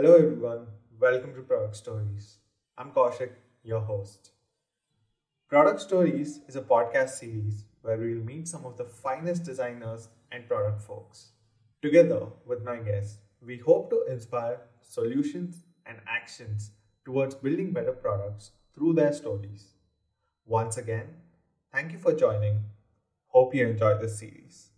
Hello everyone. welcome to Product Stories. I'm Kaushik, your host. Product Stories is a podcast series where we will meet some of the finest designers and product folks. Together with my guests, we hope to inspire solutions and actions towards building better products through their stories. Once again, thank you for joining. Hope you enjoyed this series.